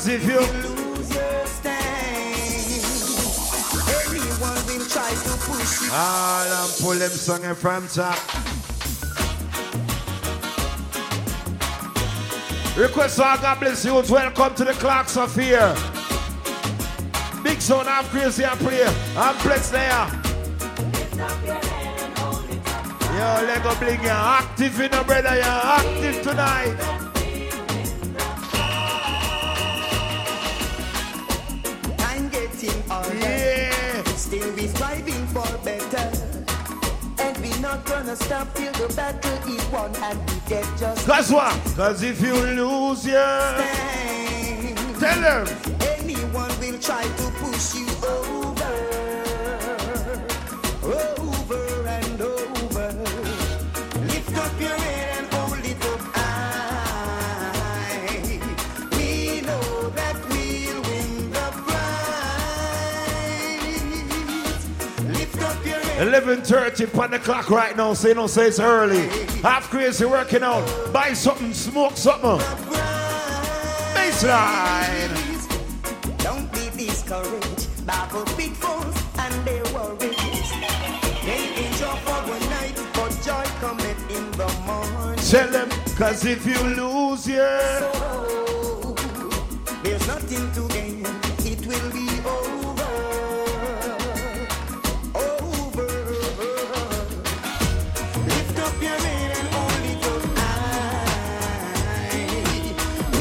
Cause if you lose your stand, anyone will try to push you. All and pull them song from top. Request all God bless you. Welcome to the Clarks Affair. Big son, I'm crazy and play. I'm blessed there. Yo, Lego Bling, you're active in the brother. You're active tonight. Battle is won and get justice. Cause what? Cause if you lose, yeah. Tell them. Anyone will try 11.30 on the clock right now, so you don't say it's early. Half Krazy working out. Buy something, smoke something. Baseline. Don't be discouraged by the pitfalls and their worries. They enjoy for one night, but joy cometh in the morning. Tell them, cause if you lose, yeah. So, there's nothing to gain, it will be. Over.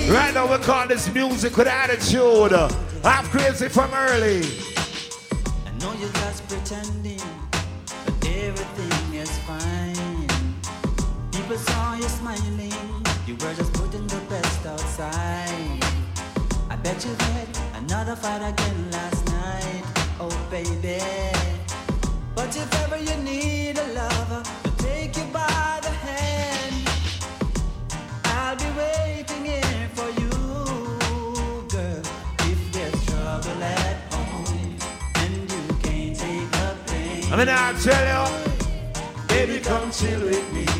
Right now we call this music with attitude. I'm crazy from early. I know you're just pretending, but everything is fine. People saw you smiling, you were just putting the best outside. I bet you had another fight again last night, oh baby. Mean, I tell you, baby, come chill with me.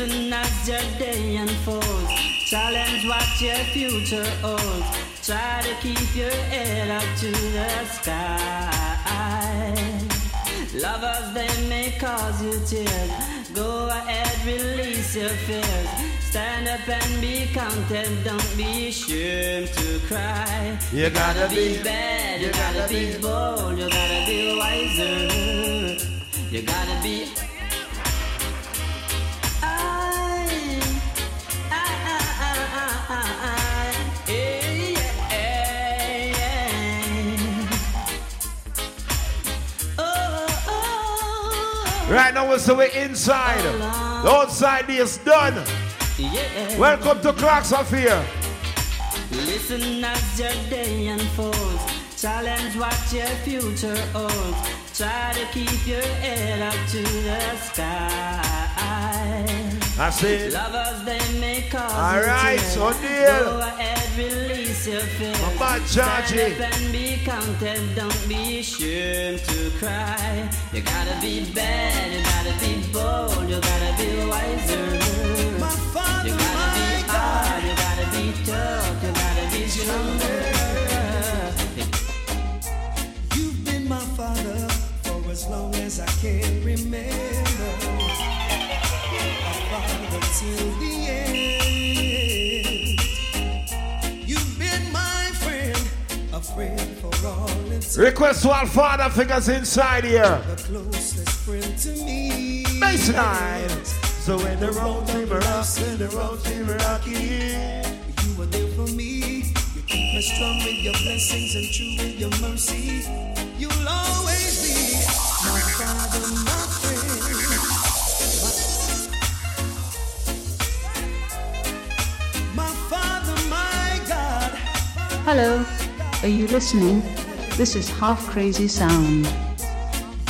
Listen as your day unfolds. Challenge what your future holds. Try to keep your head up to the sky. Lovers, they may cause you tears. Go ahead, release your fears. Stand up and be content. Don't be ashamed to cry. You gotta be- bad. You gotta be bold. You gotta be wiser. You gotta be Right now, we're so we're inside. The outside is done. Welcome to Clocks of Here. Listen as your day unfolds. Challenge what your future holds. Try to keep your head up to the sky. I it. Lovers, they may cause All right, tears. O'Neal. Go ahead, release your. My Georgie. And be content. Don't be ashamed to cry. You gotta be bad. You gotta be bold. You gotta be wiser. You gotta be hard. You gotta be tough. You gotta be stronger. You've been my father for as long as I can remember. Father till the end. Request to all father figures inside here. The closest friend to me. Baseline. So when the road seems rough, when the road seems rocky, you were there for me. You keep me strong with your blessings and true with your mercy. You'll always be my father, my friend. My, my father, my God. Hello, are you listening? This is Half Krazy Sound.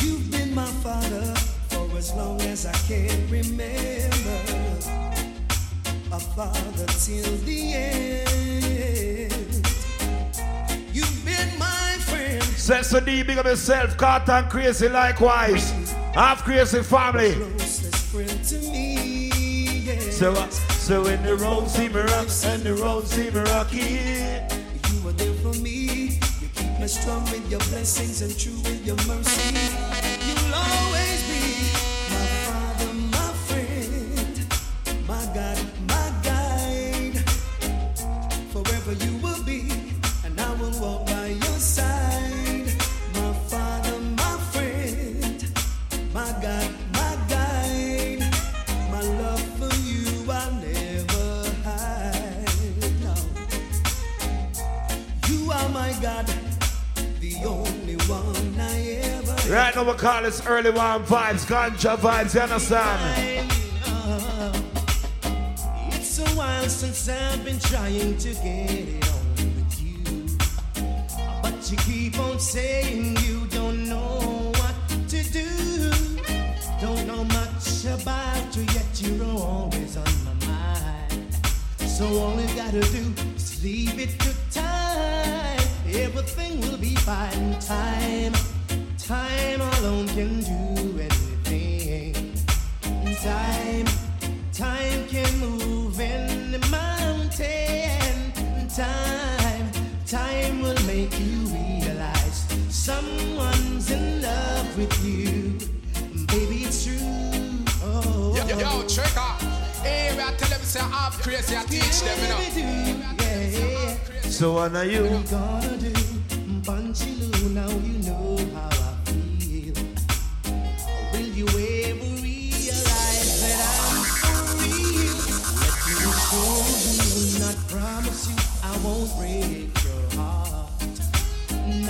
You've been my father for as long as I can remember. A father till the end. You've been my friend. Says to D, big up yourself, Carton Crazy likewise. Half Krazy family. Closest friend to me. Yeah. So, uh, so when the road seems rough and the road seems rocky, me strong with your blessings and true with your mercy. Ever right now we call this early one vibes, ganja vibes, you understand? It's a while since I've been trying to get it on with you. But you keep on saying you don't know what to do. Don't know much about you, yet you're always on my mind. So all you gotta do is leave it to time. Everything will be fine. Time, time alone can do anything. Time, time can move any mountain. Time, time will make you realize someone's in love with you. Baby, it's true. Oh, Yo, yo, yo, trigger. Hey, I tell them say I'm crazy, I teach them, you know. Yeah, yeah. So what are you? you gonna do? Punchy Lou, now you won't break your heart.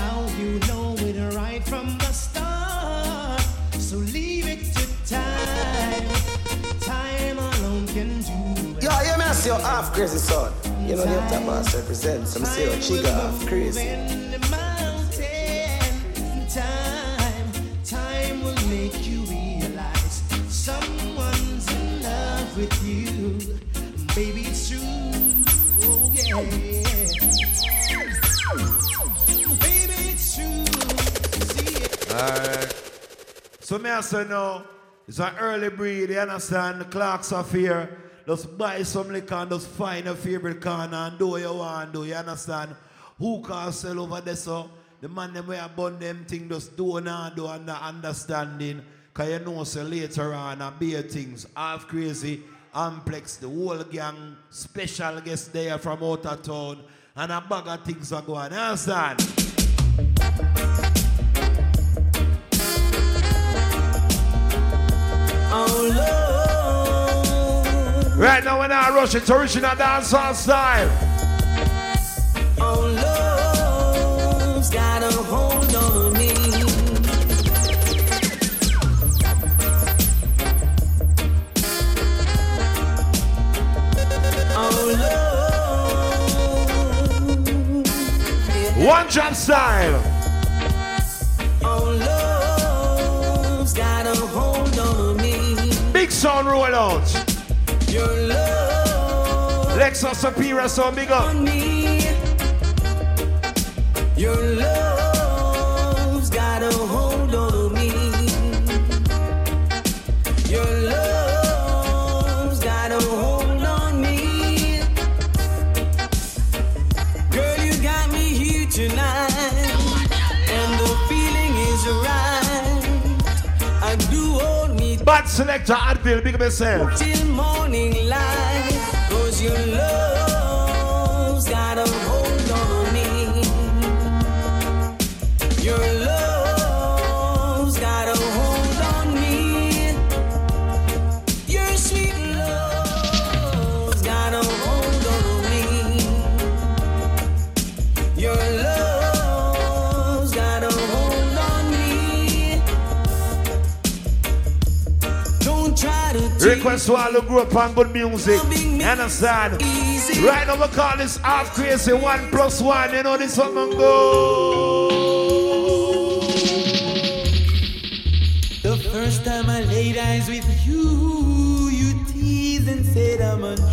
Now you know it right from the start. So leave it to time. Time alone can do it. Yo, you may see your Half Krazy son. You know the other master represent some say your chica Half Krazy. Time, time will make you realize someone's in love with you. Baby, it's true. Oh, yeah. So me I say no, it's an early breed, you understand? The Clarks Affair. Just buy some liquor and just find your favorite corner and do what you want do, you understand? Who can sell over there so? The man them way burn them thing just do and do not understanding. Cause you know so later on a beer things, Half Krazy, Amplex, the whole gang, special guest there from out of town, and a bag of things are going, you understand? Lord. Right now, when I rush, it's original dancehall style. Oh, love's got a hold on me. Oh. One drop style. Rollout. Your love Lexus Superior sound big up. Your love's Bad selector Advil, big up yourself. till morning light. Cause your love's Request to all who grew up on good music. Understand? Right now we call this Half Krazy one plus one. You know this one go. The first time I laid eyes with you, you teased and said I'm untrue.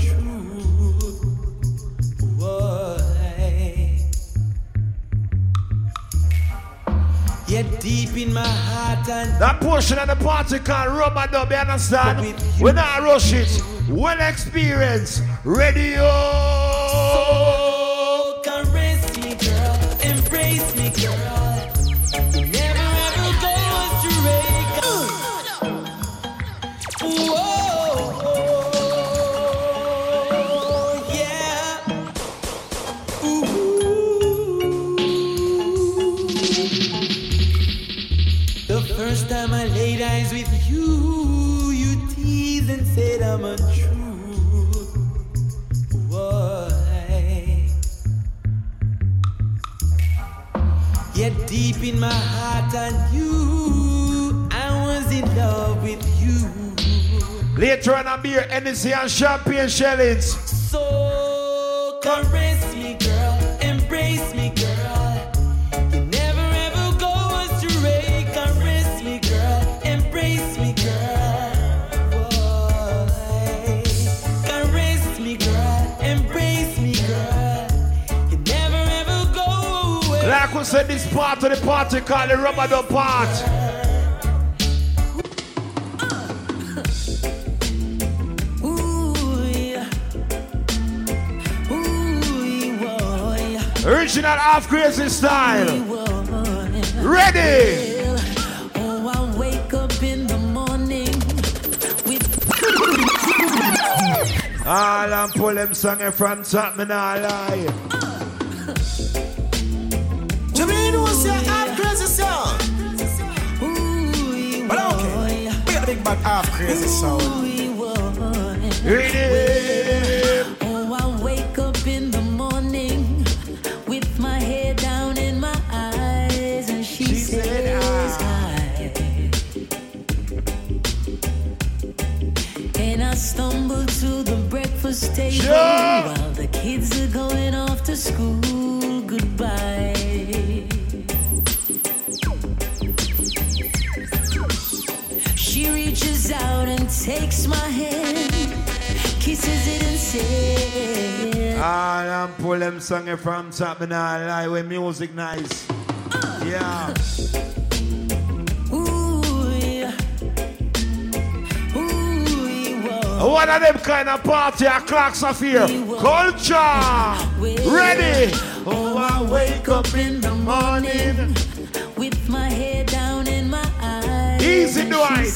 Deep in my heart and That portion of the party called rubber dub, you understand? We not rush it. Well experienced. Radio. Oh, caress me, girl, embrace me, girl. You Later on, I'll be your Hennessy and champagne shellings. So caress me, girl, embrace me, girl. You never ever go astray. Caress me, girl, embrace me, girl. Caress me, girl, embrace me, girl. You never ever go away. Like we said, this part of the party called the rubber dub part. Original Half Krazy style. Ready? Oh, I wake up in the morning with All I'm pull them song in from top, me nah lie. Knows your Half Krazy ooh, But okay, we got a big bad Half Krazy sound. Ready? Breakfast table Sure. while the kids are going off to school. Goodbye. She reaches out and takes my hand, kisses it and says, All I'm pull song from top, me nah lie. When music nice. Uh. Yeah. One of them kind of party Clarks Affair. Culture. Ready? Oh, I wake up in the morning. with my head down in my eyes. Easy, Dwight.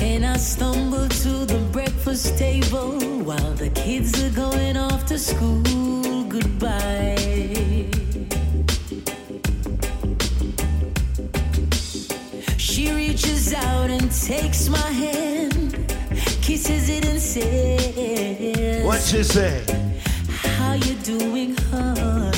And I stumble to the breakfast table while the kids are going off to school. Goodbye. She reaches out and takes my hand, kisses it and says, What she say? How you doing, hon?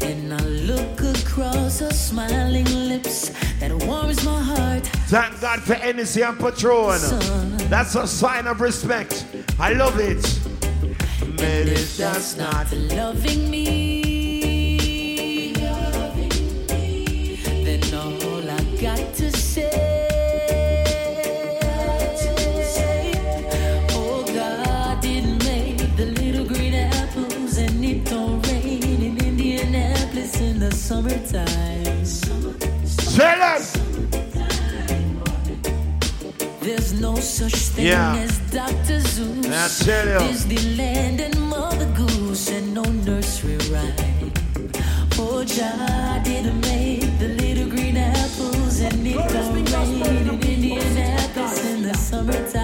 And I look across her smiling lips that warms my heart. Thank God for Hennessy and Patron. That's a sign of respect. I love it. Maybe that's not. loving me. Summertime. Tell us. There's no such thing Yeah. as Dr. Seuss. I tell you. Disneyland and Mother Goose and no nursery rhyme. Oh, Jah didn't make the little green apples and it don't rain in Indianapolis in the summertime.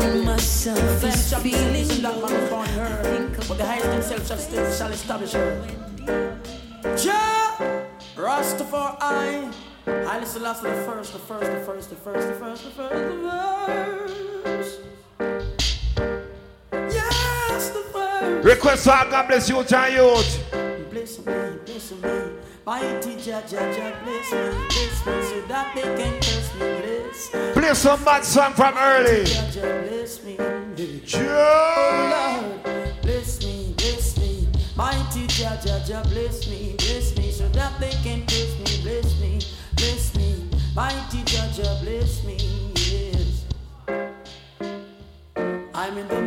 Found myself is feeling low. But the highest themselves shall, still, shall establish her. Jah Rastafari. I listen to the first, the first, the first, the first, the first, the first, the first. Yes, the first. Request for God bless you, child. Bless me, bless me. Jaja, oh, bless me, bless me, so that they can me, bless. Play some bad song from early. Jaja, bless me, oh Lord, bless me, bless me. Mighty Jaja, Jaja, bless me, bless me, so that they can bless me, bless me, bless me. Mighty Jaja, bless me, yes. I'm in the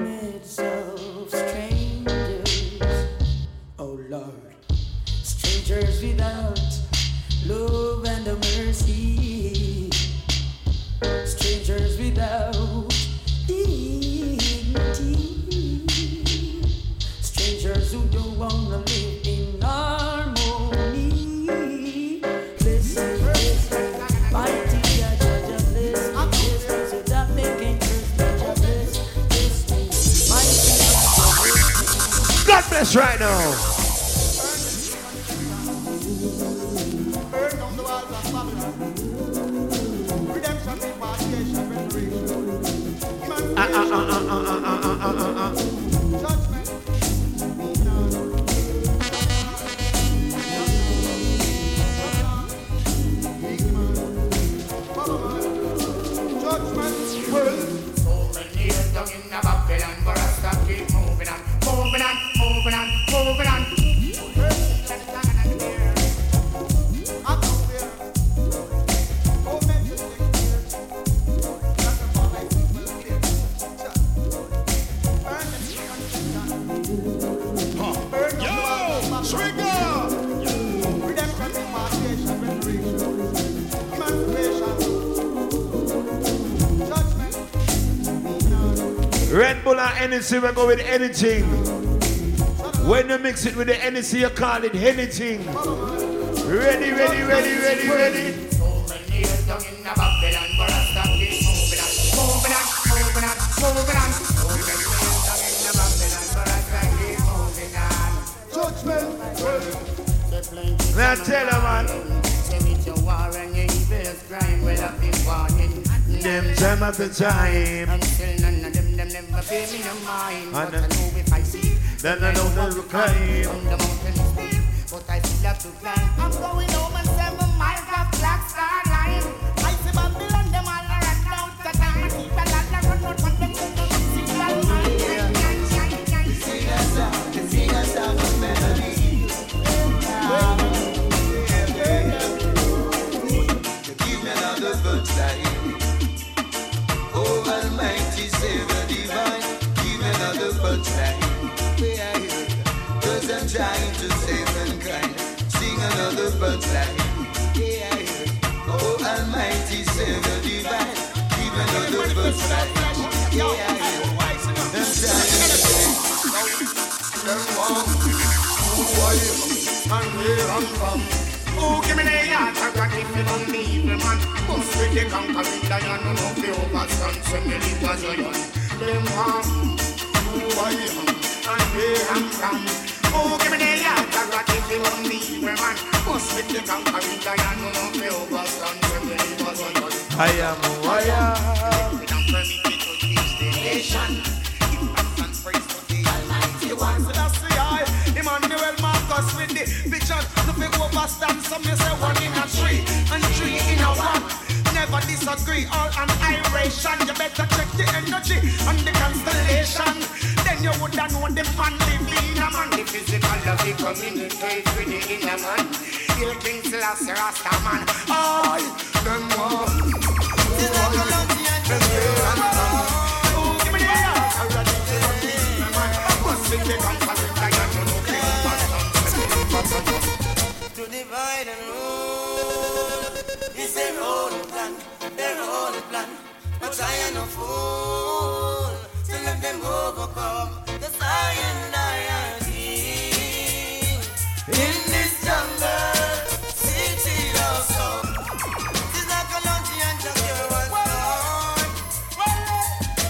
servirão. NC, we go with anything. When you mix it with the NC, you call it anything. Ready, ready, ready, ready, ready. So I Now tell her, man. Say. Them time after time. 遣い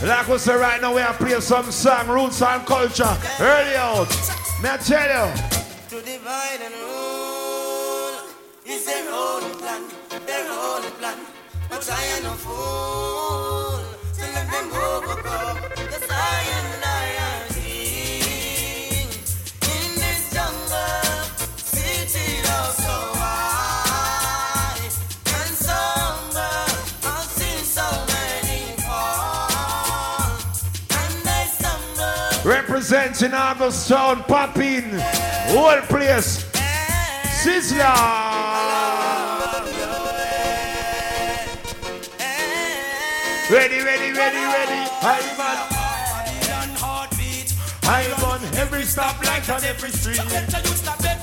Like we say right now, we are playing some song, roots and culture. Early out. Now tell you. To divide and rule is their own plan, their plan. But I am no fool let them go, go, go. Representing August Town, popping, whole place. Sizzler. Ready, ready, ready, ready. Hi, man. I'm on every stoplight on every street. You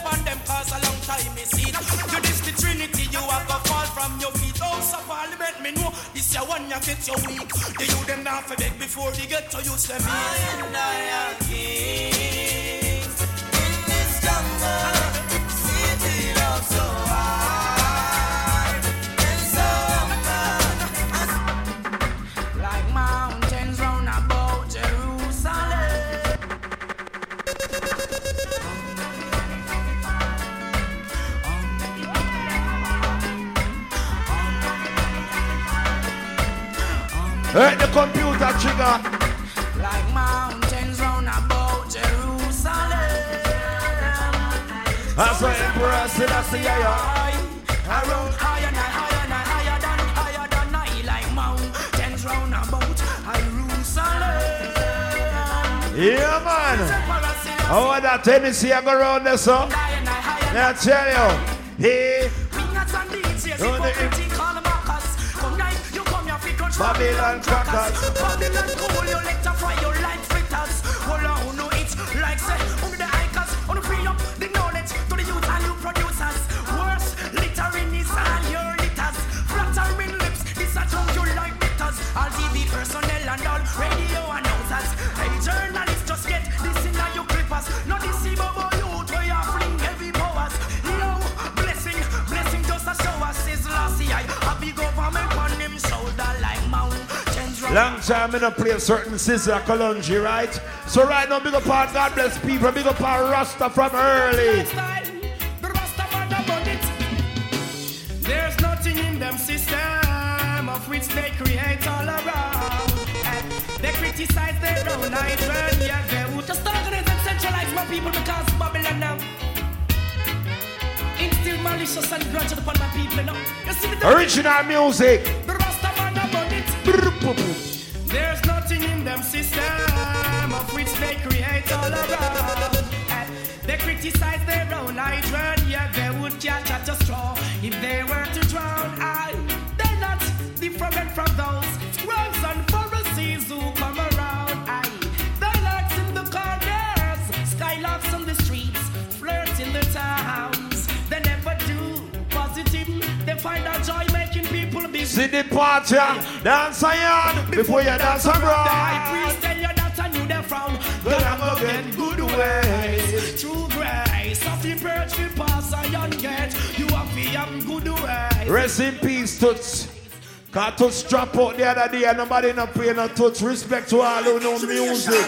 on them cause a long time. You this the Trinity, you have fall from your feet. Oh, so me know your one you get your weak. The you them not for beg before they get to send me. I and I are kings in this jungle. City love so hard Hurt the computer trigger. like mountains round about Jerusalem. That's what Emperor Selassie I Around higher and higher and higher than higher than I like mountains round about Jerusalem. Yeah, man. How about that Tennessee I go around there, so? Yeah, I tell you. Hey, Babylon crackers. Babylon cool, you fry your light fritters. Hold on, no it's like say, only the icons, on the free up the knowledge to the youth and new producers. Worse, littering is all your litters. Flattering lips, this a tongue you like bitters. All TV personnel and all radio Long time in a play certain sister Kalonji, right? So right now, big up our God bless people, big up our Rasta from early. There's nothing in them system of which they create all around. And they criticize their own iron, yeah, they would just organize and centralize my people because Babylon now instill malicious and grudge upon my people now. You see the Original music. There's nothing in them system of which they create all around. They criticize their own iron, yeah, they would catch at a straw if they were to drown. I, they're not different from those scribes and Pharisees who come around. I, they lurks in the corners, skylarks on the streets, flirt in the towns. They never do positive. They find a joy See the party, dance a yard before you dance abroad. priest tell you that I knew them frown. But I'm gonna get good ways. True grace, of the birch we pass a young get. You have the young good ways. Rest in peace, Toots. Cause Toots drop out the other day and nobody not paying no Toots. Respect to all who know music.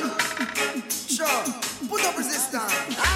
Sure, put up resistance.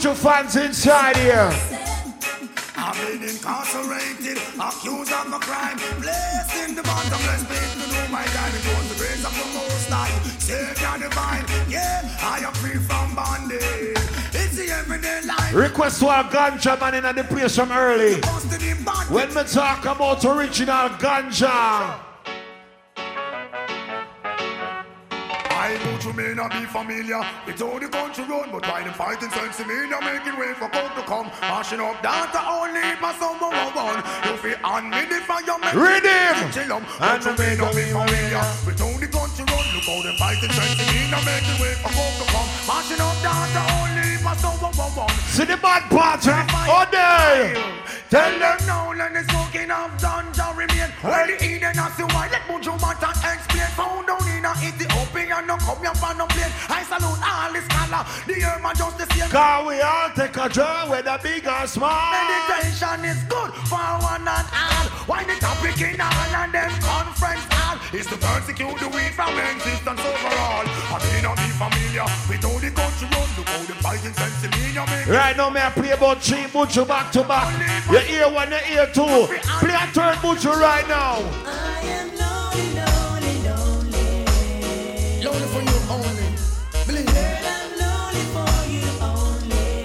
For fans inside here. I've been incarcerated, accused of a crime, placed in the bottomless pit to do my time. It was the grace of the Most High, Savior divine. Yeah, I am free from bondage. It's the everyday life. Request to our ganja man in the place from early. Busted in bondage. When we talk about original ganja. May not be familiar how the country run, but why them fighting sense in media making way for coke to come, mashing up data only my summer one. You feel on me the fire, make Rhythm. chill 'em. But you may not be familiar how the country run. Look how them fighting sense in media making way for coke to come, mashing up data only my summer one. See the bad party. Oh, there. Tell them now, let the smoking of ganja remain. Well, the Eden has the white, let Buju Mata explain. Found down in a Ethiopia, no come here for no plane. I salute all the scholars The herb man just the same. Cause we all take a joy, whether big or small. Meditation is good for one and all. Why the topic in all and then conference all is to persecute the weed from existence overall. I may not be familiar with how the country run. Look how the fighting sense in me, you make Right now, may I play about three butcher back to back. You hear one, you hear two. Play a third butcher right now. I am lonely, lonely, lonely. Lonely for you only. Believe me. I'm lonely for you only.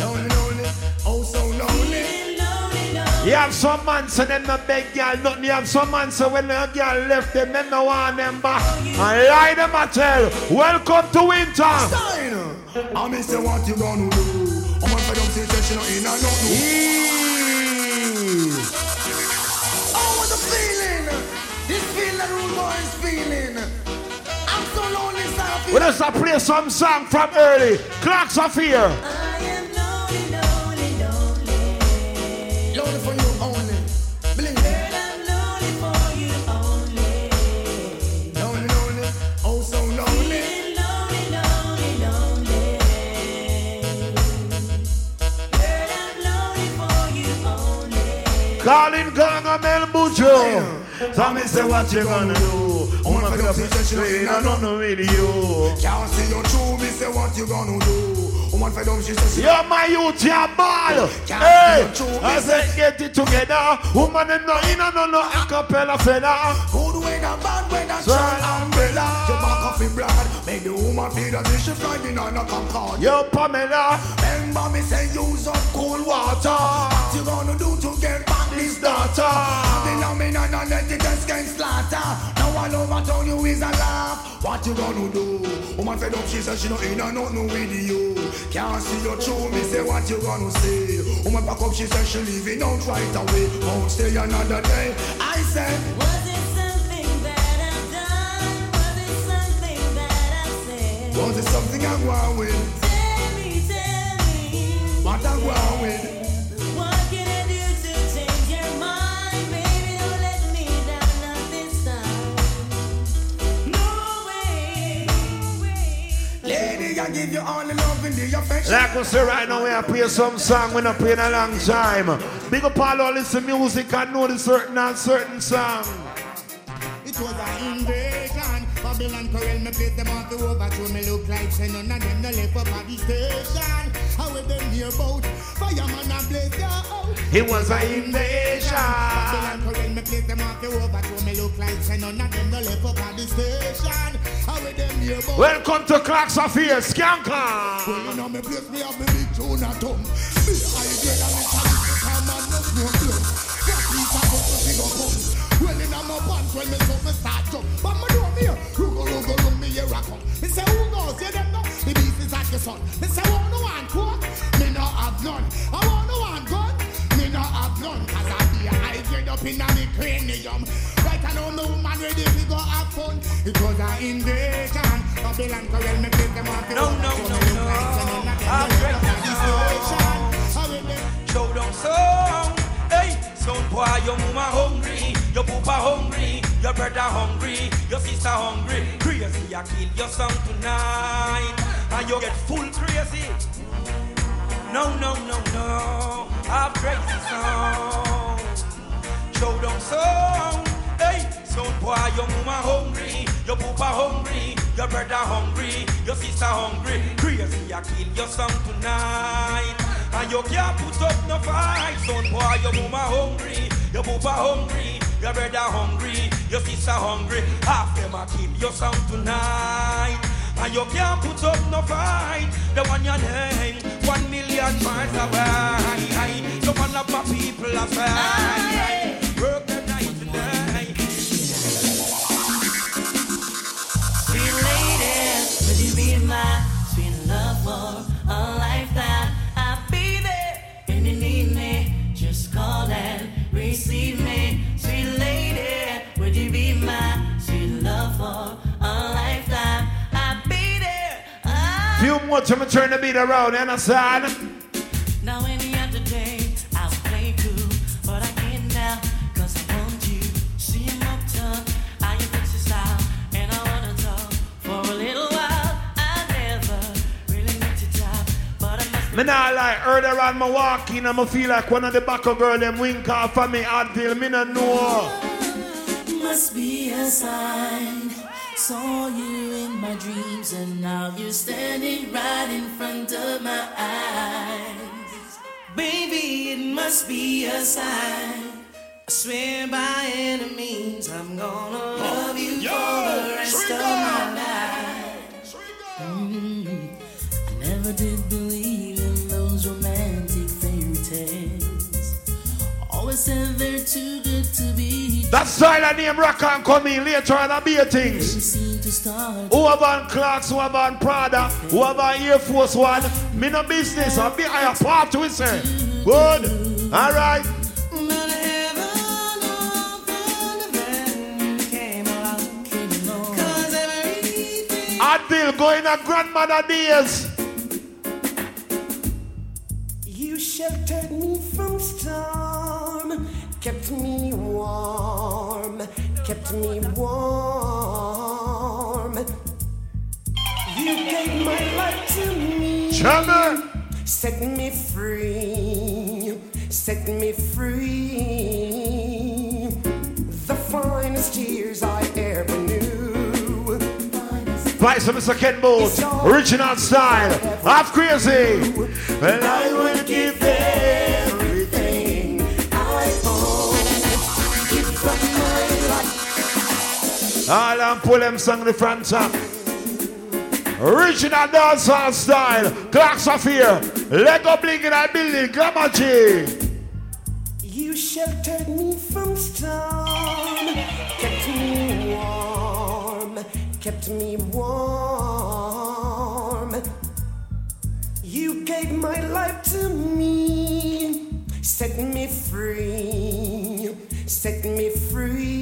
Lonely, lonely. Oh, so lonely. Feeling lonely, lonely. You have some man say them no beg girl nothing. You have some man say when the girl left them, them no want them back. Oh, and lie them a tell. Welcome to winter. Sign. I me say what you gonna do. I'm on for them say that she not in and not do. Oh, what a feeling! This feeling that rude boy is feeling. I'm so lonely, so I feel We just a play some song from early. Clarks Affair. I am lonely, lonely, lonely. lonely for you Calling Ganga Mel Bujo. Me say what you gonna do? Gonna put up a straight and I know with you. Can't see you through, me say what you gonna do. Woman fed up, she says You're my youth, you're ball. Hey, I said get it together. Woman them no in and no no acapella fella. Good weather, bad weather, Sir. child umbrella. Your back off in blood, make the woman feel if she flying on a Concorde. Yo Pamela, Remember me say use up cool water. What you gonna do to get back this daughter? The phenomenon and let the dance can slaughter. Now all over town you is a laugh. What you gonna do? Woman fed up, she said she no in and not no with you. Can't see your through me, say what you gonna say. Woman back up, she said she leaving out right away. Won't stay another day. I said, Was it something that I've done? Was it something that I've said? was it something I'm wrong with? Tell me, tell me. What I'm wrong with? Lady, I give you all the love and the affection. like we say right now, we are play some song we not play in a long time. Big up all who listen music and know the certain and certain song. It was an invasion. Babylon Corel, me place them on the overthrow. Me look like say none of them no left up at the station. How will them hear about fireman and blaze house? It was Babylon invasion. Corel, me place them on the. Me look like say none of them no left up at the station. How will them hear about Welcome to Clarks Affair, Skanker. Well, you know me place me have me big tune at home. Me high grade and me time to come and no smoke blood. That piece of buckle she go come. Well, in my pants when me so me start jump. But me know me here, rugo rugo rugo me here I come. Me say who knows you them know the beast is like the sun. Me say who no one cook, me no have none. I want no one gun, me no have none. Cause I be a high grade up in a me cranium. Right I know no woman ready to go have fun. It was a invasion. Babylon Corel me place them off the No, no, no, no. I'm great. Show them song. Son boy, your mama hungry, your papa hungry, your brother hungry, your sister hungry. Crazy, I kill your son tonight, and you get full crazy. No, no, no, no. I'm crazy song. Show them song. Hey, son boy, your mama hungry, your papa hungry, your brother hungry, your sister hungry. Crazy, I kill your son tonight. And you can't put up no fight, son boy, your mama hungry, your papa hungry, your brother hungry, your sister hungry. Half them I kill your son tonight. And you can't put up no fight. The one your name, one million miles away. So one of my people are fine. Work the night and day. Sweet lady, would you be my Ah. Few more to turn the beat around, you understand? Now any other day I'll play cool, but I can't now 'cause I want you. See I'm uptown, I am your style, and I wanna talk for a little while. I never Me not like earlier on me walking me feel like one of the back of girl them wink off of me until me no know. Must be a sign. Saw you in my dreams and now you're standing right in front of my eyes. Baby, it must be a sign. I swear by any means I'm gonna love you Yo, for the rest of my life. Mm, I never did believe in those romantic fairy tales. Always said they're too good to be That silent name rock and come in later on be things. seem to start. Who have on Clarks, who have on Prada, who have on Air Force One. Me no business, I be I a part to it, sir. Good. Alright. Advil going a grandmother days. You sheltered me from storm, kept me warm, kept me warm. You gave my life to me, Chummer. set me free, set me free. The finest years I ever knew. Vice of Mr. Ken Boothe, original style, Half Krazy. I All and pull them song the front. Original dancehall style, clocks of Lego building, G. You sheltered me from storm, kept me warm, kept me warm. You gave my life to me, set me free, set me free.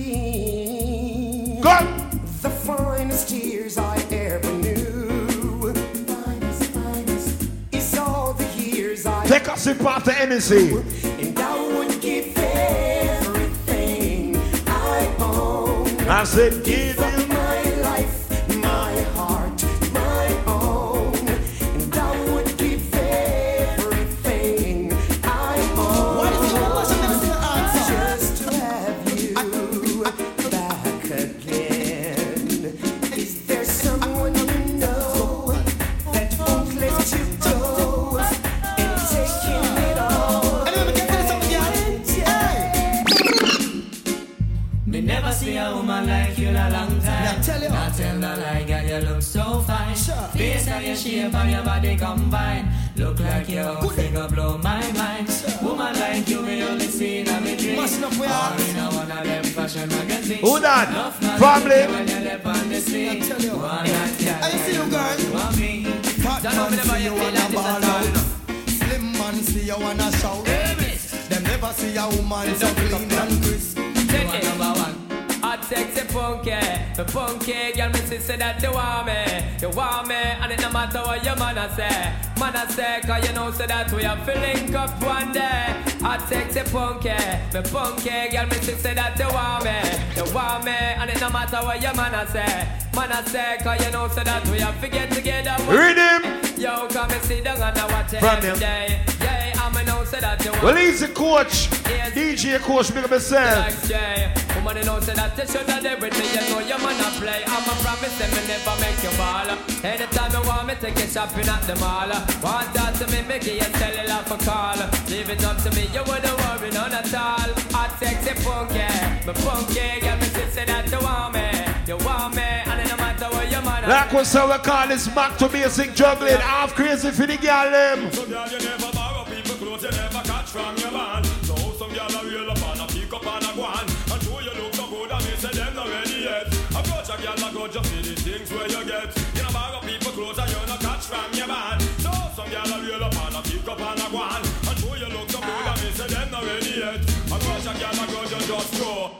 Take us a part of anything. And I would give everything I own. I said, give it shape and your body combine. Look like your figure blow my mind. Woman like you, me only see in a me dream. Or in a one of them fashion magazines. Who that? Enough knowledge Family? When you're left on the scene. One that. I see you, girl. You want me? Fat Don't know me man never see you you feel wanna like this ball at all, out. Slim man see you wanna shout. Them never see a woman so clean and crisp. Take it. number one. Sexy punky, the punky girl me say that you want me, you want me, and it no matter what your man a say, man a say, cause you know say that we are feeling up one day. Hot sexy punky, the punky girl me say that you want me, you want me, and it no matter what your man a say, man a say, cause you know say that we are forget together. one Read day. Yo, come and sit down and watch it From every him. day. Yeah, Well, he's the coach, DJ coach, big up yourself. Woman, you know, say that you should have everything. You know, your man a play. I'm a promise, and me never make you ball. Anytime you want me, take you shopping at the mall. Want that to me, make you cellular for call. Leave it up to me, you wouldn't worry none at all. Hot, sexy, funky. Me funky, girl, me say that you want me. You want me, and it no matter what your man a Like say, we call this back to basic juggling. Half Krazy for the girl. So clothes, you never catch from your man. So some girl a reel up and a pick up and a go on. And show you look so good and me say them not ready yet. Approach a girl a go just see the things where you get. You know borrow people clothes and you not catch from your man. So some girl a reel up and a pick up and a go on. And show you look so good and me say them not ready yet. Approach a girl a go just just go.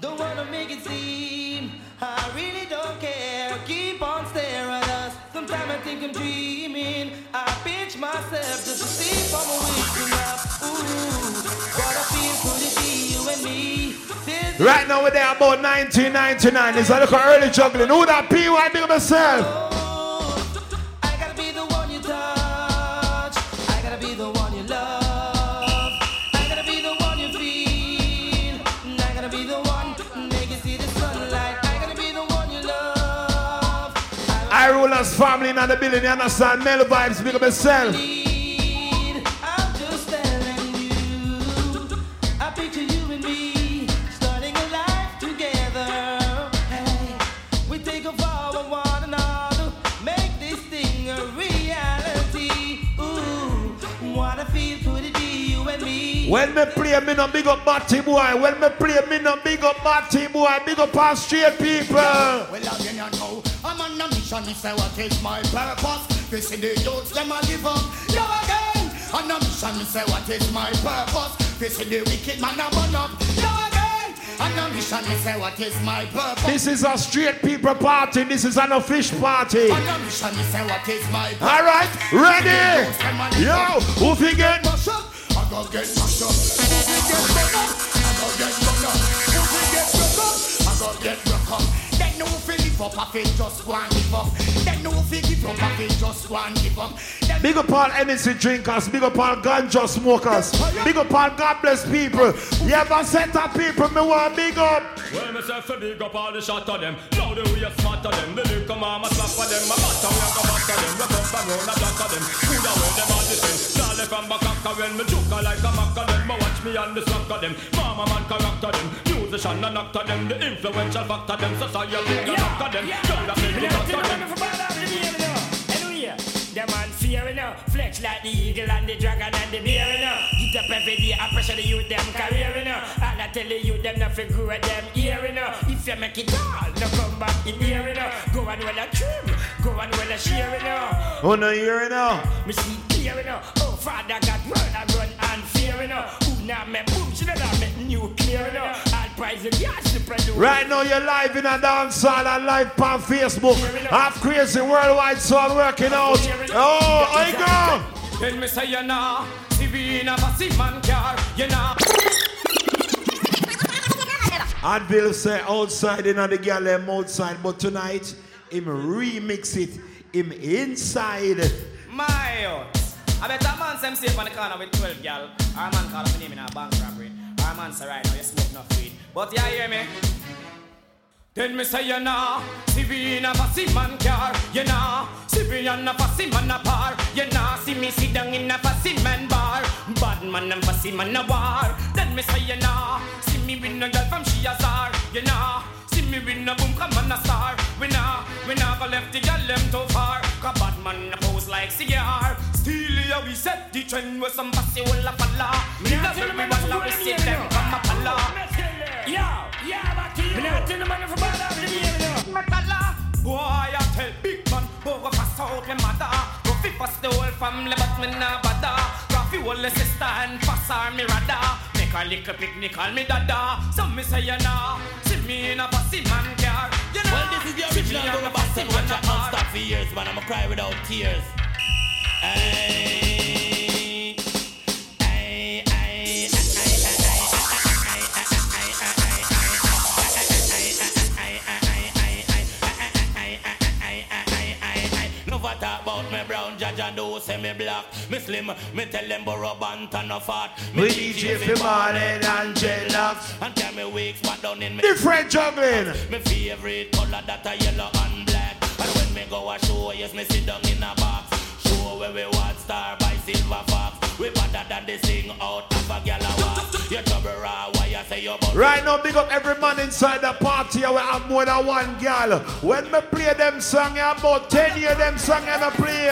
Don't wanna make it seem I really don't care. Keep on staring. Sometimes I think I'm dreaming. I pinch myself just to see if I'm waking up. Ooh, what I feel could it be you and me? There's Right now we're there about 1999. It's a little early juggling. Who that PY big up Coolest family in the building, you understand? Mel vibes, big up yourself. I'm just telling you. I picture you and me starting a life together. Hey, we take a vow of one another, make this thing a reality. Ooh, what a feel could it be, you and me? When me play, me no big up Batty boy. When me play, me no big up Batty boy. Big up our straight people. Well, again, you know, I'm on a mission. Me say, what is my purpose? This is the youths, them a give up. Yo, again, on a mission. Me say, what is my purpose? This is the wicked man a burn up. Yo, again, on a mission. Me say, what is my purpose? This is a straight people party. This is an fish party. On a mission. Me say, what is my purpose? All right, ready? Yo, who? Mash I go get mashed up. Who forget burn up? I go get burn up. Who forget broke up? I go get up, I fi just go and give up. Then no fi give up, I fi just go and give up. Then Big up all energy drinkers, big up all ganja smokers, big up all God bless people. You ever set up people, me want big up. Well, myself a big up all the shot of them. Now the way you smart of them. The liquor mama slap of them. My butter we go back of them. We come from round a block of them. Food away them all the same. Charlie from Bacaka when me juke like a mac of them. But watch me on the slack of them. Mama man character them. Musician and actor them. The influential factor them. Society and actor them. Don't have me actor them. The man fear you know, flex like the eagle and the dragon and the bear you know. Get up every day, I pressure the youth them career you know. And I tell the youth them not grow them ear you know. If you make it all, no come back in here you know. Go on well a trim, go on well a share you know. Oh no, hear it now. Me see clear you. Oh father got word I run and fear you know. Who now me boom, she not make nuclear you know. All prize the gas to produce. Right now you're live in a dance hall and live on Facebook. Half Krazy worldwide so I'm working out. Oh, I go. Then me say you know, see we in a massive man car, you know. Advil say outside in the them outside, but tonight him remix it. Him inside. My. I bet a man say safe on the corner with 12 gal. Our man call up name in a bank robbery. Our man say right now you smoke no weed. But you hear me? Then me say you know, see we in a fussy man car, you know, see we on a fussy man a bar, you know, see me sit down in a fussy man bar, bad man and fussy man a war. Then me say you know, see me with no girl from she a star, you know, see me with no boom come on a star, we know, we know go left the girl them too far, cause bad man a pose like cigar. Still here we set the trend with some fussy will a falla. Me not tell me what we see them from a palla. Yo, yeah, back to. Me not tell the man from bad after the know. Metalla. Boy, I tell big man, boy, go fast out me mother. Go fi pass the whole family, but me nah bother. Go fi whole sister and pass me radar. Make a little picnic, call me dada. So me say you know, see me in a bossy man car. You know, Well, this is the see me original in a bossy man Watch Out car. non-stop for years, man. I'ma cry without tears. Ay, do say me black. Me slim, me tell them borrow band and no fat. Me DJ fi Marlon and dreadlocks. And tell me down in me. Different juggling. Me favorite color that a yellow and black. And when me go a show, yes, me sit down in a box. Show where we want star by silver fox. We better than the sing out Right now, big up every man inside the party. I will have more than one girl. When me play them song, I about 10 years them song and I play.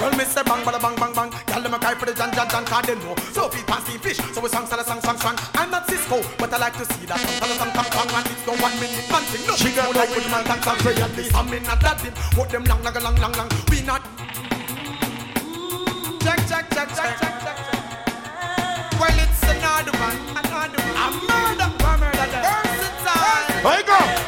Well, me say bang, bada bang, bang, bang. Y'all them a cry for the Jan, Jan, Jan, cause they know. So feet fancy fish, so we song, song, song, song, song. I'm not Cisco, but I like to see that song, song, song, song, song. And it's no one minute man thing. No, she got like with man dance and pray at least. I'm in a that dim, what them long, long, long, long, long. We not. Check, check, check, check, check, check. Well, it's another one,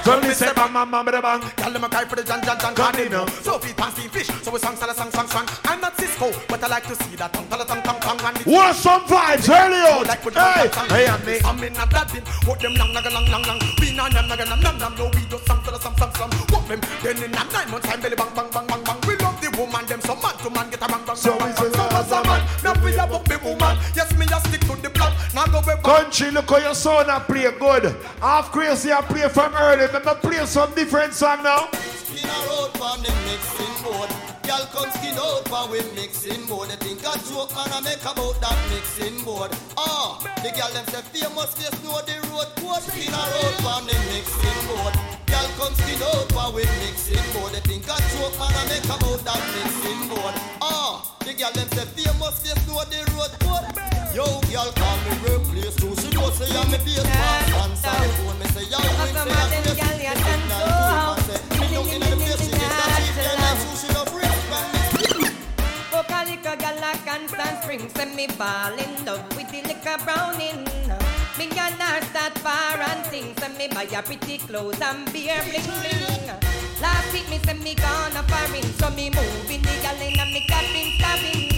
I go. Me say bang, bang, bang, bang. Tell them a cry for the Jan Jan Cause they know. So feet fancy fish. So we song, song, song, song, song I'm not Cisco But I like to see that tongue, tongue, tongue, tongue, tongue What some vibes early like Hey, hey, and me. I'm in a that bin. What them long, long, long, long, long We na nam, nam, nam, nam, nam. No, we just some, some, some, some, some What them? Then in a nine months time Belly bang, bang, bang, bang, bang. We love the woman Them some man to man Get a bang, bang, So bang, we bang, say, So as a man Now we a book the woman. Yes, me Country, look how your son a play good. Half Krazy, I play from early. Me play some different song now. a road for them mixing board. Girl come skin out for we mixing board. They think a joke man I make about that mixing board. Ah, the girl them say famous know the road code. Skin a road for them mixing board. Girl come skin out for we mixing board. They think a joke man I make about that mixing board. Ah, the girl them say famous know the road. Yo, girl call me workplace too. She know say I'm a base man. Answer the phone, me say yo, we say I'm a base man. Say me don't in the place she get that she get that so she break Vocal liquor gal a constant spring Send me ball in love with the liquor browning Me not start far and thing Send me buy a pretty clothes and beer bling bling Last week me send me gone a foreign So me moving the gal in a me cabin cabin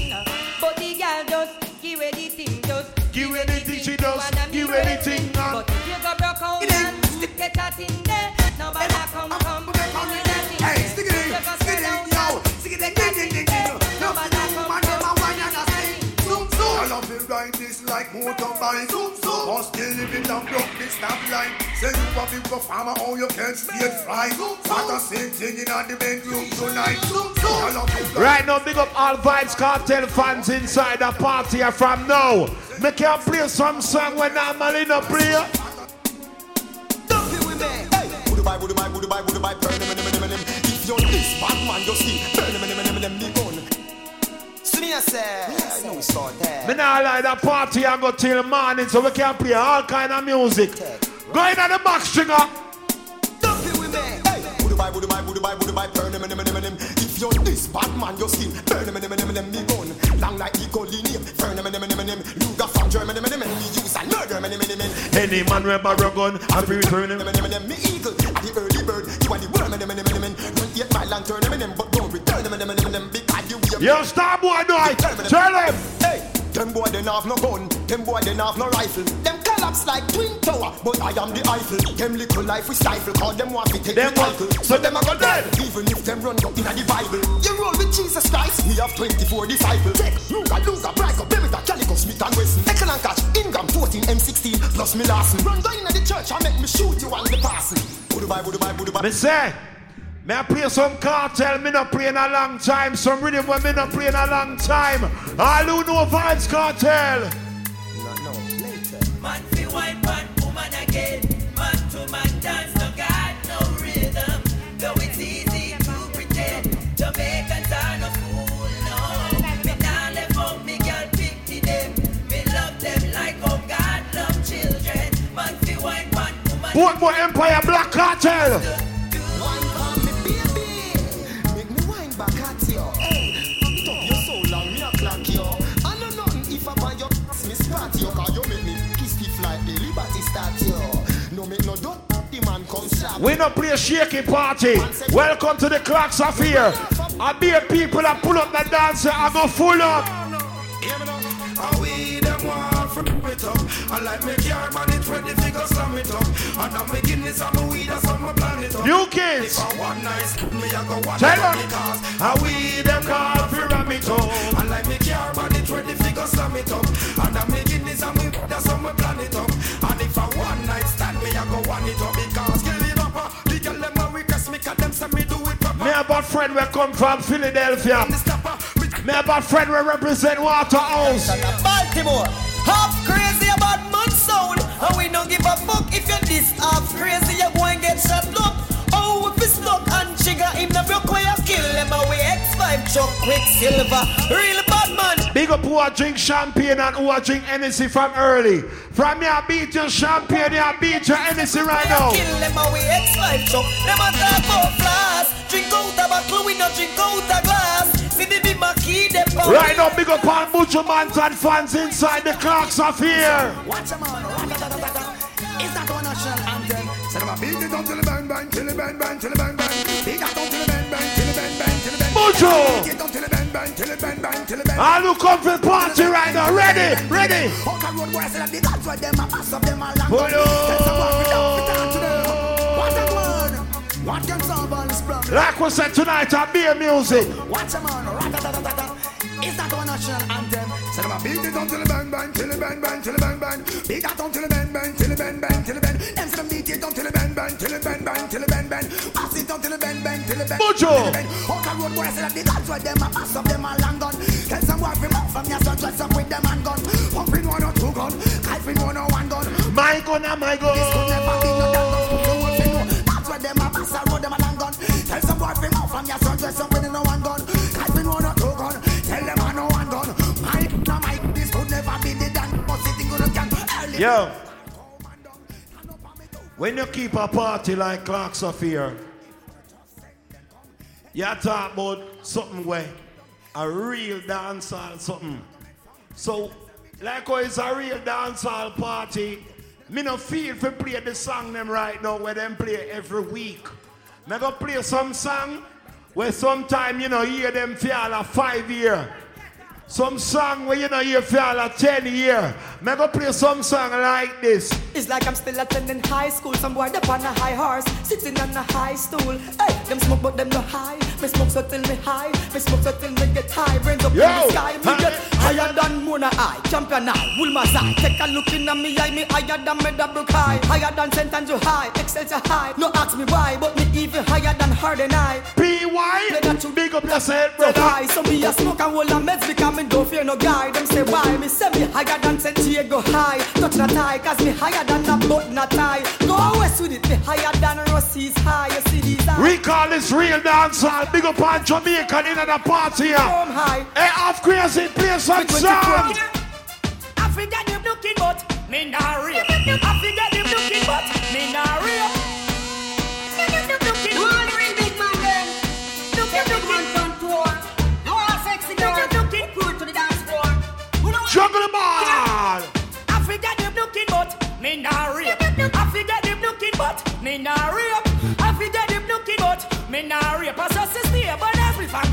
the thing Give away the But if you go broke out and get that in there. Nobody come come. Give me that Hey, stick it in, stick it in, yo, stick it in, ding, ding, ding, ding. No, man, them a wine and a sing. Zoom, zoom. I love it ride this like motorbike. Zoom, zoom. Must still living down broke this stop line. Say you a big performer, how oh, you can straight fly. Zoom, zoom. What a same thing in the bedroom tonight. Zoom, zoom. I love it Right now, big up all Vybz Kartel fans inside the party and from now. Make you play some song when normally no play. Would buy, would buy, would buy, would buy, burn them, them, them, them. If you're this bad man, you see, burn me gun. See me, I say, I know it's all there. Me now like the party and go till morning so we can play all kind of music. Go in at the back stringer. Would buy, would buy, would buy, would buy, burn them, them, them, them. If you're this bad man, you see, burn them, them, them, them, me gun. Long like equal name, burn them, them, them, them, them. Luger from Germany, them, them, them, me use and murder, them, them, them, them. Any man with a gun, I free be returning. Them, them, them, me eagle, the early bird. You are the worm, them, them, them, them. Run eight mile and turn them, them, but don't return them, them, them, them, because you will. Yo, star boy, do it. Tell them. Hey, them boy, they have no gun. Them boy, they have no rifle. Them collapse like twin tower, but I am the Eiffel. Them little life we stifle, cause them want to take Them the title. So them a go dead. Even if them run up in the Bible. You roll with Jesus Christ, we have 24 disciples. Take Luga, Luga, Brico, Beretta, Calico, Smith and Wesson. And catch, Ingram 14, M16, plus me Larson. Run down in the church and make me shoot you on the passing. Buy, would buy, would buy. Me I play some Kartel, me not play in a long time. Some rhythm when me not play in a long time. All who know Vybz Kartel. Man fi wine man, woman again. Man to man dance, no got no rhythm. Though it's easy to pretend. Jamaicans are no fool, no. Me nah left out me girl pity them. Me love them like how God love children. Man fi wine man, woman Both more Empire Black Cartel. We not play a shaky party. Welcome to the Clarks Affair. I be a people that pull up the dancer and go full up. And we them want up. I like me car man it when the figure slam it up. I'm making this I'm a weed that's on my planet up. Kids. If I want nice, me I go one Tell them. And we them call for ram it up. I like me car man it when the figure slam it up. Friend we come from Philadelphia. Me a bad friend we represent Waterhouse. Baltimore. Half Krazy about mud sound. And we don't give a fuck if you're this Half Krazy. You're going get shot up. Oh, if it's stuck and trigger him, the kill them away. X5 Chuck Quicksilver. Real bad man. Big up who a drink champagne and who a drink Hennessy from early. From me I beat your champagne, you I beat your Hennessy right now. Kill them away. X5 Chuck. Them a talk about flask. Drink out a bottle, we no drink out a glass. See the big key them power. Right now, big up on Buju Banton fans inside the Clarks Affair. Watch a man, Is that one national anthem? Say them a beat it until the bang bang, till the bang bang, till the bang bang. Beat that until the bang Mojo. I look up for party right now. Ready, ready. Polo. Like we said tonight, I be a music. Watch a man. Is that our national anthem? Said I'm a beat it till the bang bang, till the bang bang, till the bang bang. Beat that until the bang bang, till the bang bang, till the bang. Them said I'm beat it until the bang, till the bang bang, till the bang bang. Pass it until the bang bang, till the bang. Mojo. till. Out the road boy say that the guns where them a pass up them a long gun. Tell some boy fi mouth from your son dress up with them handgun. Pumping one or two gun, kifing one or one gun. My gun and my gun. This could never be no damn gun. One fi know that's where them a pass a road them a long gun. Tell some boy fi mouth from your son dress up with no one gun. Kifing one or two gun, tell them I no one gun. Mike, no Mike, this could never be the damn. But sitting on a can. Yo. When you keep a party like Clarks Affair, you talk about something where a real dancehall something. So, like how it's a real dancehall party, me no feel for play the song them right now where them play every week. Me go play some song where sometime you know hear them for all a five year. Some song where you know hear for all a ten year. Me go play some song like this. It's like I'm still attending high school. Some boy up on a high horse, sitting on a high stool. Hey, them smoke but them no high. Me smoke so till me high. Me smoke so till me get high. Brains up Yo, in the sky. Me get higher than Mona Eye. Champion now, Wilma Zai. Take a look in me eye. Me higher than me double high. Higher than St. Andrew High. Excelsior High. No ask me why, but me even higher than Harden High. P.Y. Play that to big up yourself, brother. High. So me a smoke and hold a meds because me don't fear no guy. Them say why? Me say me higher than St. Jago High. Touch that high, cause me higher than a but not high. Go west with it. Me higher than Rossi's high. You see these eyes? We call this real dancehall. Big up on Jamaica in the party here. Hey, off crazy, play some song. I forget them looking but me nah rape. I forget them looking but me nah rape. Me nah rape. I forget them looking but me nah rape. I just stay but every fan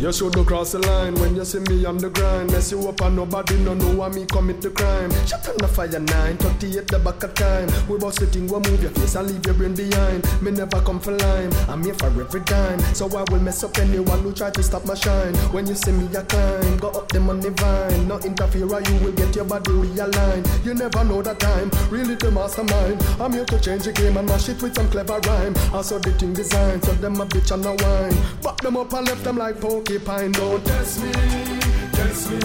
You should go cross the line when you see me on the grind. Mess you up and nobody no know why me commit the crime. Shut on the fire nine, 38 the back of time. We bout sitting, we move your face and leave your brain behind. Me never come for lime, I'm here for every dime. So I will mess up anyone who try to stop my shine. When you see me, I climb, go up them on the vine. No interfere or you will get your body realigned. You never know the time, really the mastermind. I'm here to change the game and mash it with some clever rhyme. I saw the thing design, so them a bitch and a wine. Back them up and left them like porcupine. Don't test me, test me,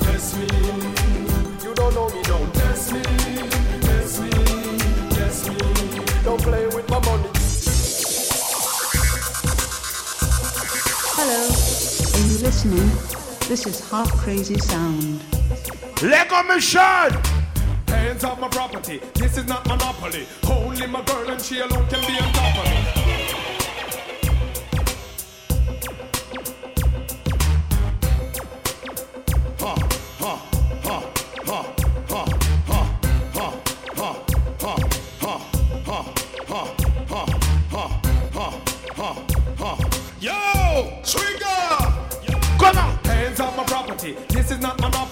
test me. You don't know me, don't test me, test me, test me. Don't play with my money. Hello. Are you listening? This is Half Krazy Sound. Lego on me shirt. Hands off my property. This is not monopoly. Only my girl and she alone can be on top of me.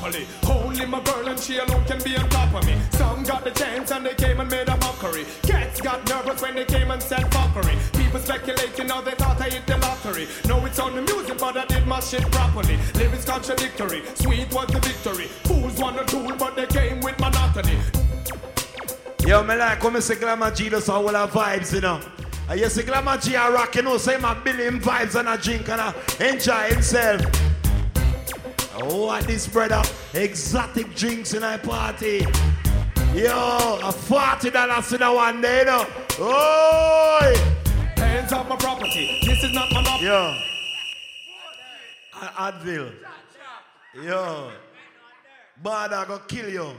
Only my girl and she alone can be on top of me. Some got the chance and they came and made a mockery. Cats got nervous when they came and said fuckery. People speculating now they thought I hit the lottery. No, it's on the music, but I did my shit properly. Lyrics contradictory. Sweet was the victory. Fools want a tool, but they came with monotony. Yo, me like when me say Glamour G does all the vibes, you know. You see Glamour G a rock, you know, say my billion vibes and I drink and I enjoy himself. Oh, what this brother? Exotic drinks in a party. Yo, a forty dollars in a one day, you know. Oh, Hands off my property. This is not monopoly. Yo. A- Advil. Yo. Bad I go kill you.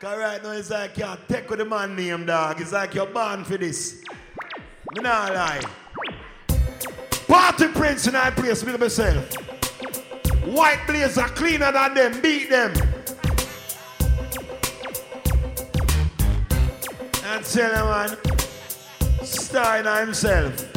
Cause right now it's like you take with the man name, dog. It's like you're born for this. Me not lie. Party Prince in our place, up yourself. White blazer cleaner than them, beat them. And tell him, man, in himself.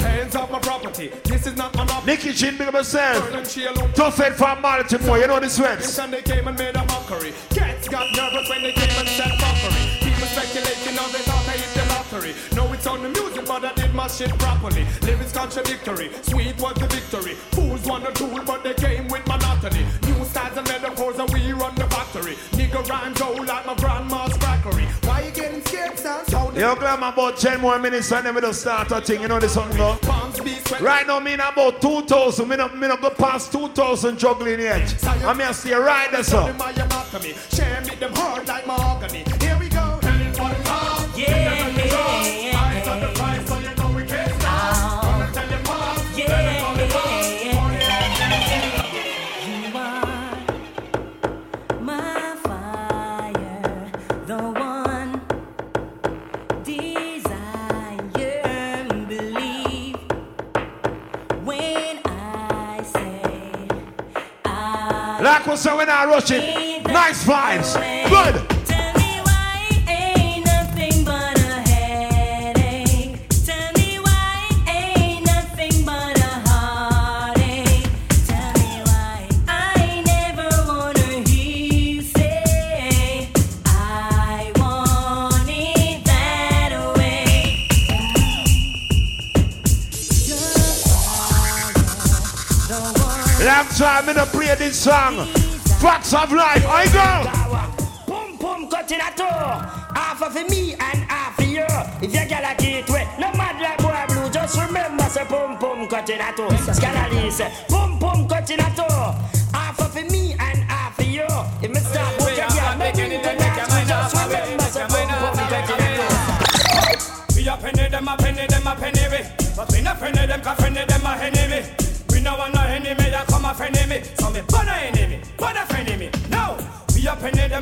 Hands my property. This is not monopoly. Nicky Chin, big up yourself. Burn and chill out. Tough head from Baltimore, you know the sweats. And they came and made a mockery. Cats got nervous when they came and said fuckery. People speculating how they thought I the lottery. No, it's on the music, but I did my shit properly. Lyrics contradictory, sweet was the victory. Fools want a tool, but they came with monotony. New styles and metaphors, and we run the factory. Nigga rhymes old like my grandma's crackery. Why you getting scared, son? So Yo, Glam, about 10 more minutes and then we just start a thing. You know this song, go? Right now, me in about 2,000. Me not, me not go past 2,000 juggling yet. I mean, I stay right there, so. my anatomy. Share me them hard like mahogany. Hear you say I want it that way. Long time in the play song. Facts of life. I go. Boom boom cutting a toe. Half of me and half of you. If you get a gateway, no mad like boy blue. Just remember say boom boom cutting a toe. Scandalous. Boom boom cutting a toe. Half of me and half of you. If me start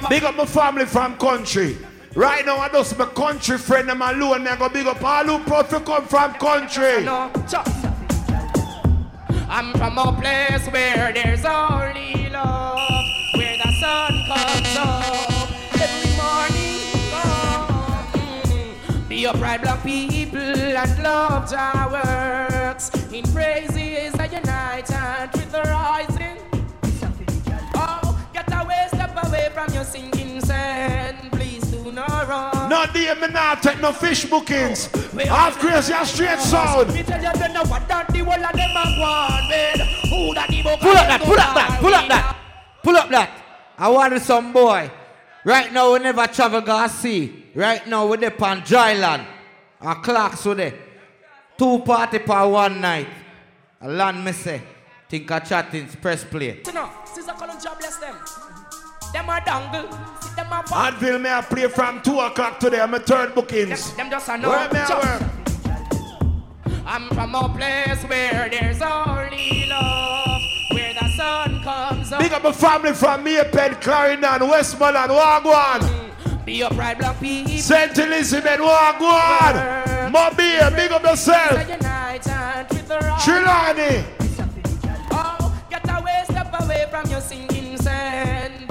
Big up my family from country. Right now, I just my country friend alone. Me I go big up all who proud to come from country. I'm from a place where there's only love, where the sun comes up every morning. Oh. Be upright, black people, and love our works. In praises that unite and with the rising. From your sinking sand. Please do not run. No dear, me not take no fish bookings. Half Krazy and straight sound. Me tell you, then know what that the whole of them a go with. Who that the Pull up that, pull up that, pull up that, pull up that. I want some boy. Right now we never travel go see. Right now we dey on dry land. And clocks with there. Two party per one night. A land me say. Think a chatting press play. You know, Sister Columbia bless them. Them a dangle, sit them a ball. Advil me I play from 2 o'clock today. I'm a third bookings. Them just a know. Where me I work? I'm from a place where there's only love, where the sun comes up. Big up my family from May Pen, Clarendon, Westmoreland, Wagwan. Be upright, black people. St. Elizabeth, Wagwan. Mobile, big up yourself. Unite and with the. Trelawny. Oh, get away, step away from your sinking sand.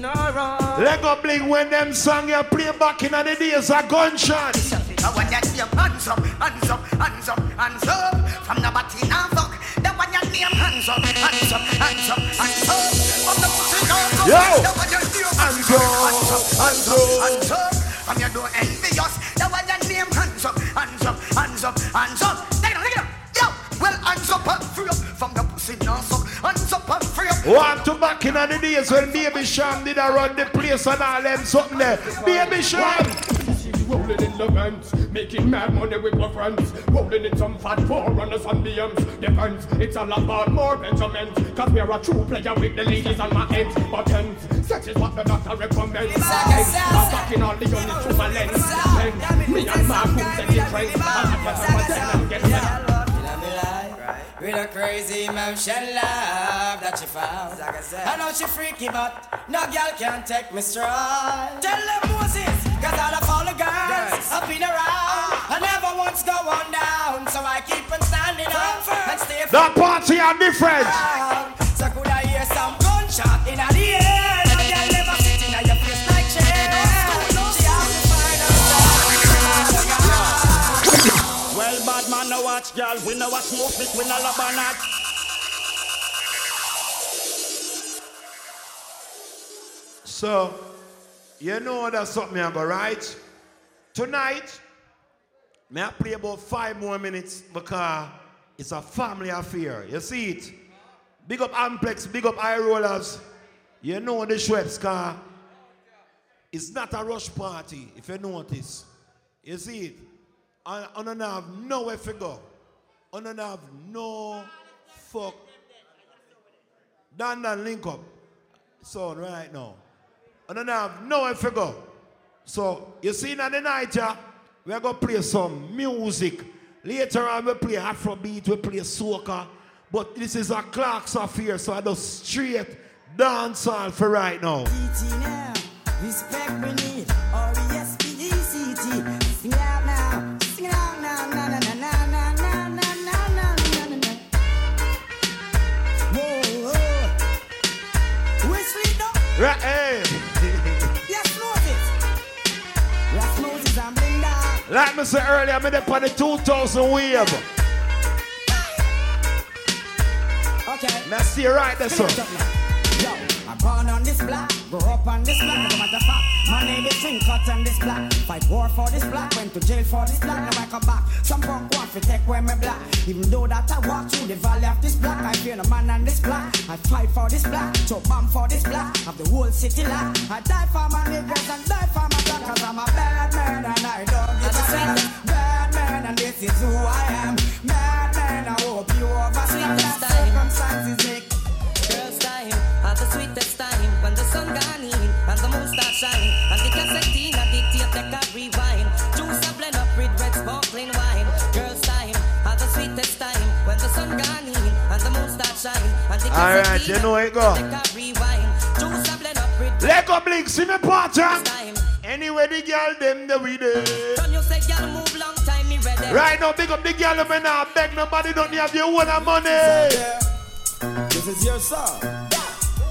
Do not run. Bling when them song you play back in the days of gunshot. The one you name hands up, hands up, hands up, hands up. From the body now fuck. The one you name hands up, hands up, hands up, hands up. From the pussy now fuck. Yo. The one you name hands up, hands up, hands up, hands up. From you do envious. Want to back in the days when Baby Cham did a run the place and all them something there. Baby Cham. Rolling in the vents, making mad money with my friends. Rolling in some fat forerunners and BMs. Depends, it's all about more Benjamins. Cause we're a true player with the ladies on my ends. But ends, sex is what the doctor recommends. I'm fucking all the units through my lens. Me and my crew set the trends. I get up and tell them get better. With a crazy motion love that she found. I know she freaky, but no girl can take me strong. Tell them Moses, cause all of all the girls have been around. I never once go on down, so I keep on standing up and stay That party are different. Watch, girl. We know what smoke it, we love or not. So, you know that's something I go right. Tonight, may I play about five more minutes because it's a family affair. You see it? Big up Amplex, big up Eye Rollers. You know the Schweppes car. It's not a rush party, if you notice. You see it? I don't have nowhere to go. I don't have no fuck. Dan Dan link up. So right now. I don't have no to go. So you see in the night, yeah, we're gonna play some music. Later on, we play Afrobeat, we play soca. But this is a Clarks Affair, so I do straight dancehall for right now. Right, hey. Yes, Moses. Yes, Moses and Blinda. Like me said earlier, I'm in the 2000 wave. Okay. Now see you right there, son. I'm born on this block, grow up on this block, no matter fact. My name is Swing Cut on this block. Fight war for this block, went to jail for this block, now I come back. Some punk want to take away my block. Even though that I walk through the valley of this block, I fear no man on this block. I fight for this block, so bomb for this block, of the whole city lock. I die for my niggas and die for my block, cause I'm a bad man and I don't give a damn. Bad man and this is who I am. Bad man, I hope you overstand that circumstances make sweetest time When the sun gone in and the moon start shine And the cassette in a dictate take a rewind Juice a blend up with red sparkling wine Girls time, at the sweetest time When the sun gone in and the moon start shine And the All right, cassette you in know a it go. take a rewind Juice a blend up with Let go blink, see me party. Anyway, the girl them the we there. Can you say girl move long time me ready Right now, big up the girl, me now beg nobody, don't have your own money. This is your song.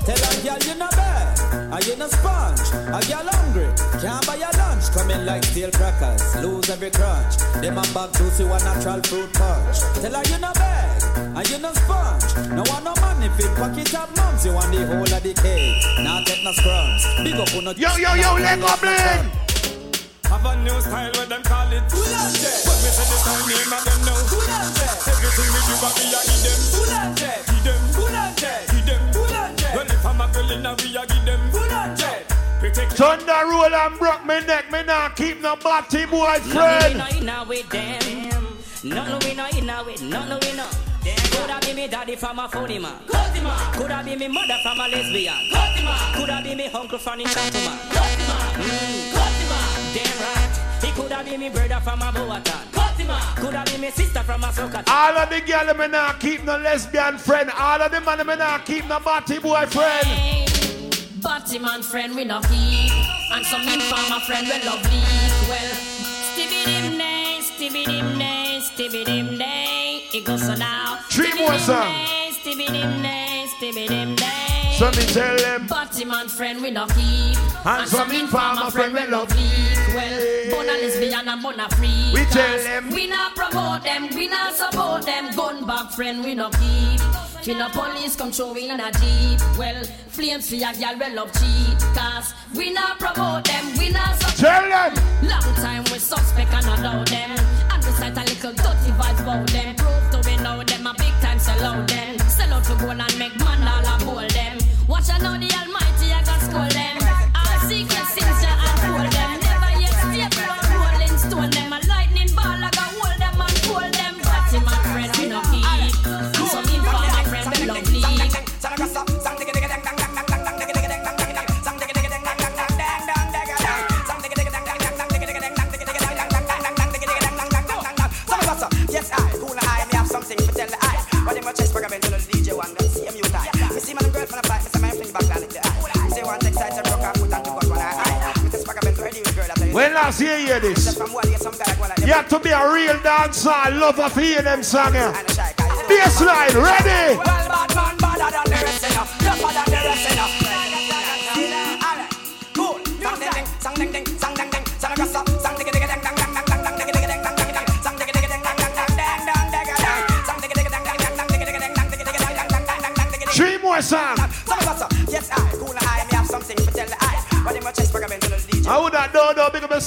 Tell a girl you not bad, are you no sponge? A girl hungry, can't buy your lunch. Come in like steel crackers, lose every crunch. Them a bag juicy one natural fruit punch. Tell her you no bag, are you no sponge? No want no money fit pocket up mums. You want the whole of the cake, not get no scrums. Big up on no Yo yo yo, let go blink. Have a new style where them call it Boulanger. But me say the style name and them know Boulanger. Everything we do, but we a give them Boulanger. Give them Boulanger. Give them Thunder roll and broke me neck, me now keep no body boy Nothing friend. we know inna with them. Nothing we know inna with. Nothing we know. Coulda be me daddy from a funny man. Coulda be me mother from a lesbian. Coulda be me uncle from a gentleman. Mm. Damn right. He coulda be me brother from a Boatan. Coulda be me sister from a Soka. All of the girl me now keep no lesbian friend. All of the man me now keep no body boy friend. Batty man friend we no keep. And some informer friend we love leak Well, stibby dim day, stibby dim day, stibby dim day It goes so now. Three more dim song. day, Stibby dim day, stibby dim day So me tell them. Batty man friend we no keep. And some informer friend we love leak Well, bona lesbian and bona free We tell them. We not promote them, we not support them. Gun back friend we no keep Fi no police come show in a jeep. Well, flames for a girl we love cheat. Cause we not promote them, we not support Tell them. Long time we suspect and allow them. And we cite a little dirty vibes about them. Prove to we know them a big time sell out them. Sell out to go and make man all a hold them. Watch I know the almighty I got scold them. Our secret sins When last year hear this, you have to be a real dancer, lover for hear them song. eh. Bassline, ready? Well, bad man, than the rest,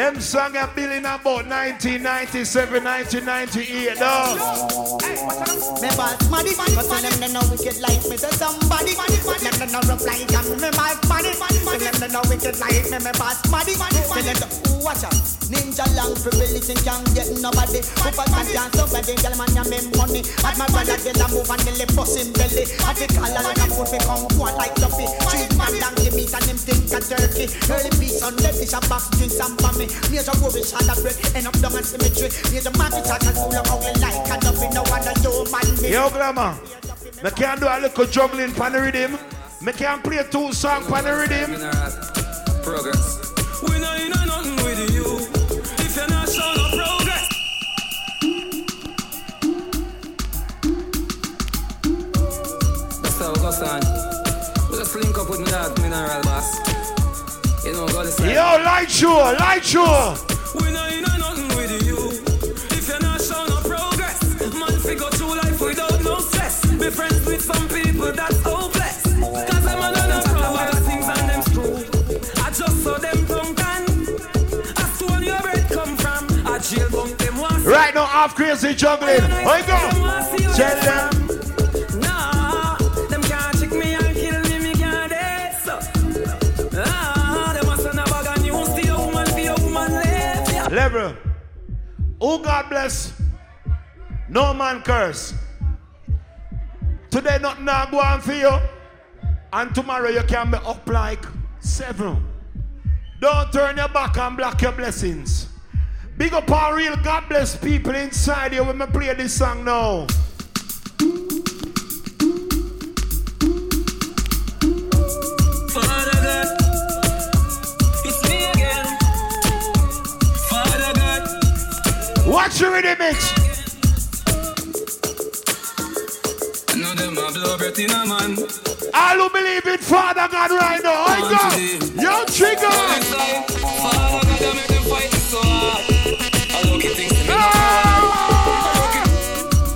Them song are building about 1997, 1998, dog. Me boss money, but tell them they no wicked like me. Say somebody, them they no rough like them. Me my money, tell them they no wicked like me. Me boss money, tell them the ooh watch out. Ninja long for religion can't get nobody. Super man dance over the girl man ya me money. At my brother get a move and nearly bust him belly. At the collar like a foot, we come one like Duffy. Treat man donkey meat and him think a turkey. Early piece on the fish and box drinks and for me. Major worry shot a bread, end up down on cemetery. Major market chat and full of ugly like a Duffy. No one of you man me. Yo, Grandma. Me can do a little juggling pan the rhythm. Me can play two songs pan the rhythm. Progress. We know you That's how it goes on. We just link up with me dog, Mineral Boss. You know, go this Yo, light show, light show. We know you know nothing with you. If you're not showing no progress, man, figure through life without no stress. Be friends with some people that's hopeless. Cause I'm on a problem, things and them screw. I just saw them drunk and I stole your bread come from. I jail bunk them once. Right now, Half Krazy juggling. I go. Tell them. Oh, God bless. No man curse. Today, nothing now go on for you. And tomorrow, you can be up like seven. Don't turn your back and block your blessings. Big up our real God bless people inside here when we play this song now. Watch your rhythm mix. I know them blow breath in a man. All who believe in Father God right now, I go. Yo, trigger. Father God, I make them fight so hard. I look at things to me.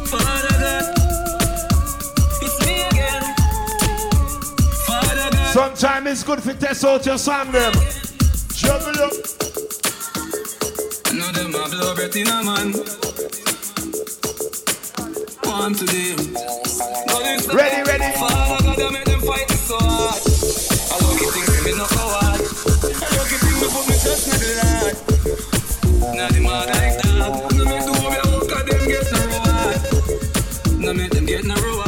Father God, it's me again. Father God, Sometimes it's good to test out your song them. Juggle up. Them a blow breath in a man. One to them. Ready, ready. Father God, I make them fight so hard. I look at things to me not so hard. I look at things to put me trust in the Lord. Now the man like that. No make the way walk at them get no reward. No make them get no reward.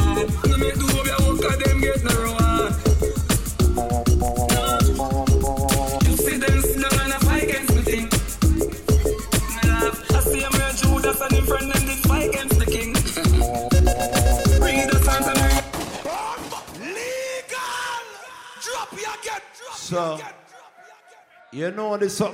So, you know this something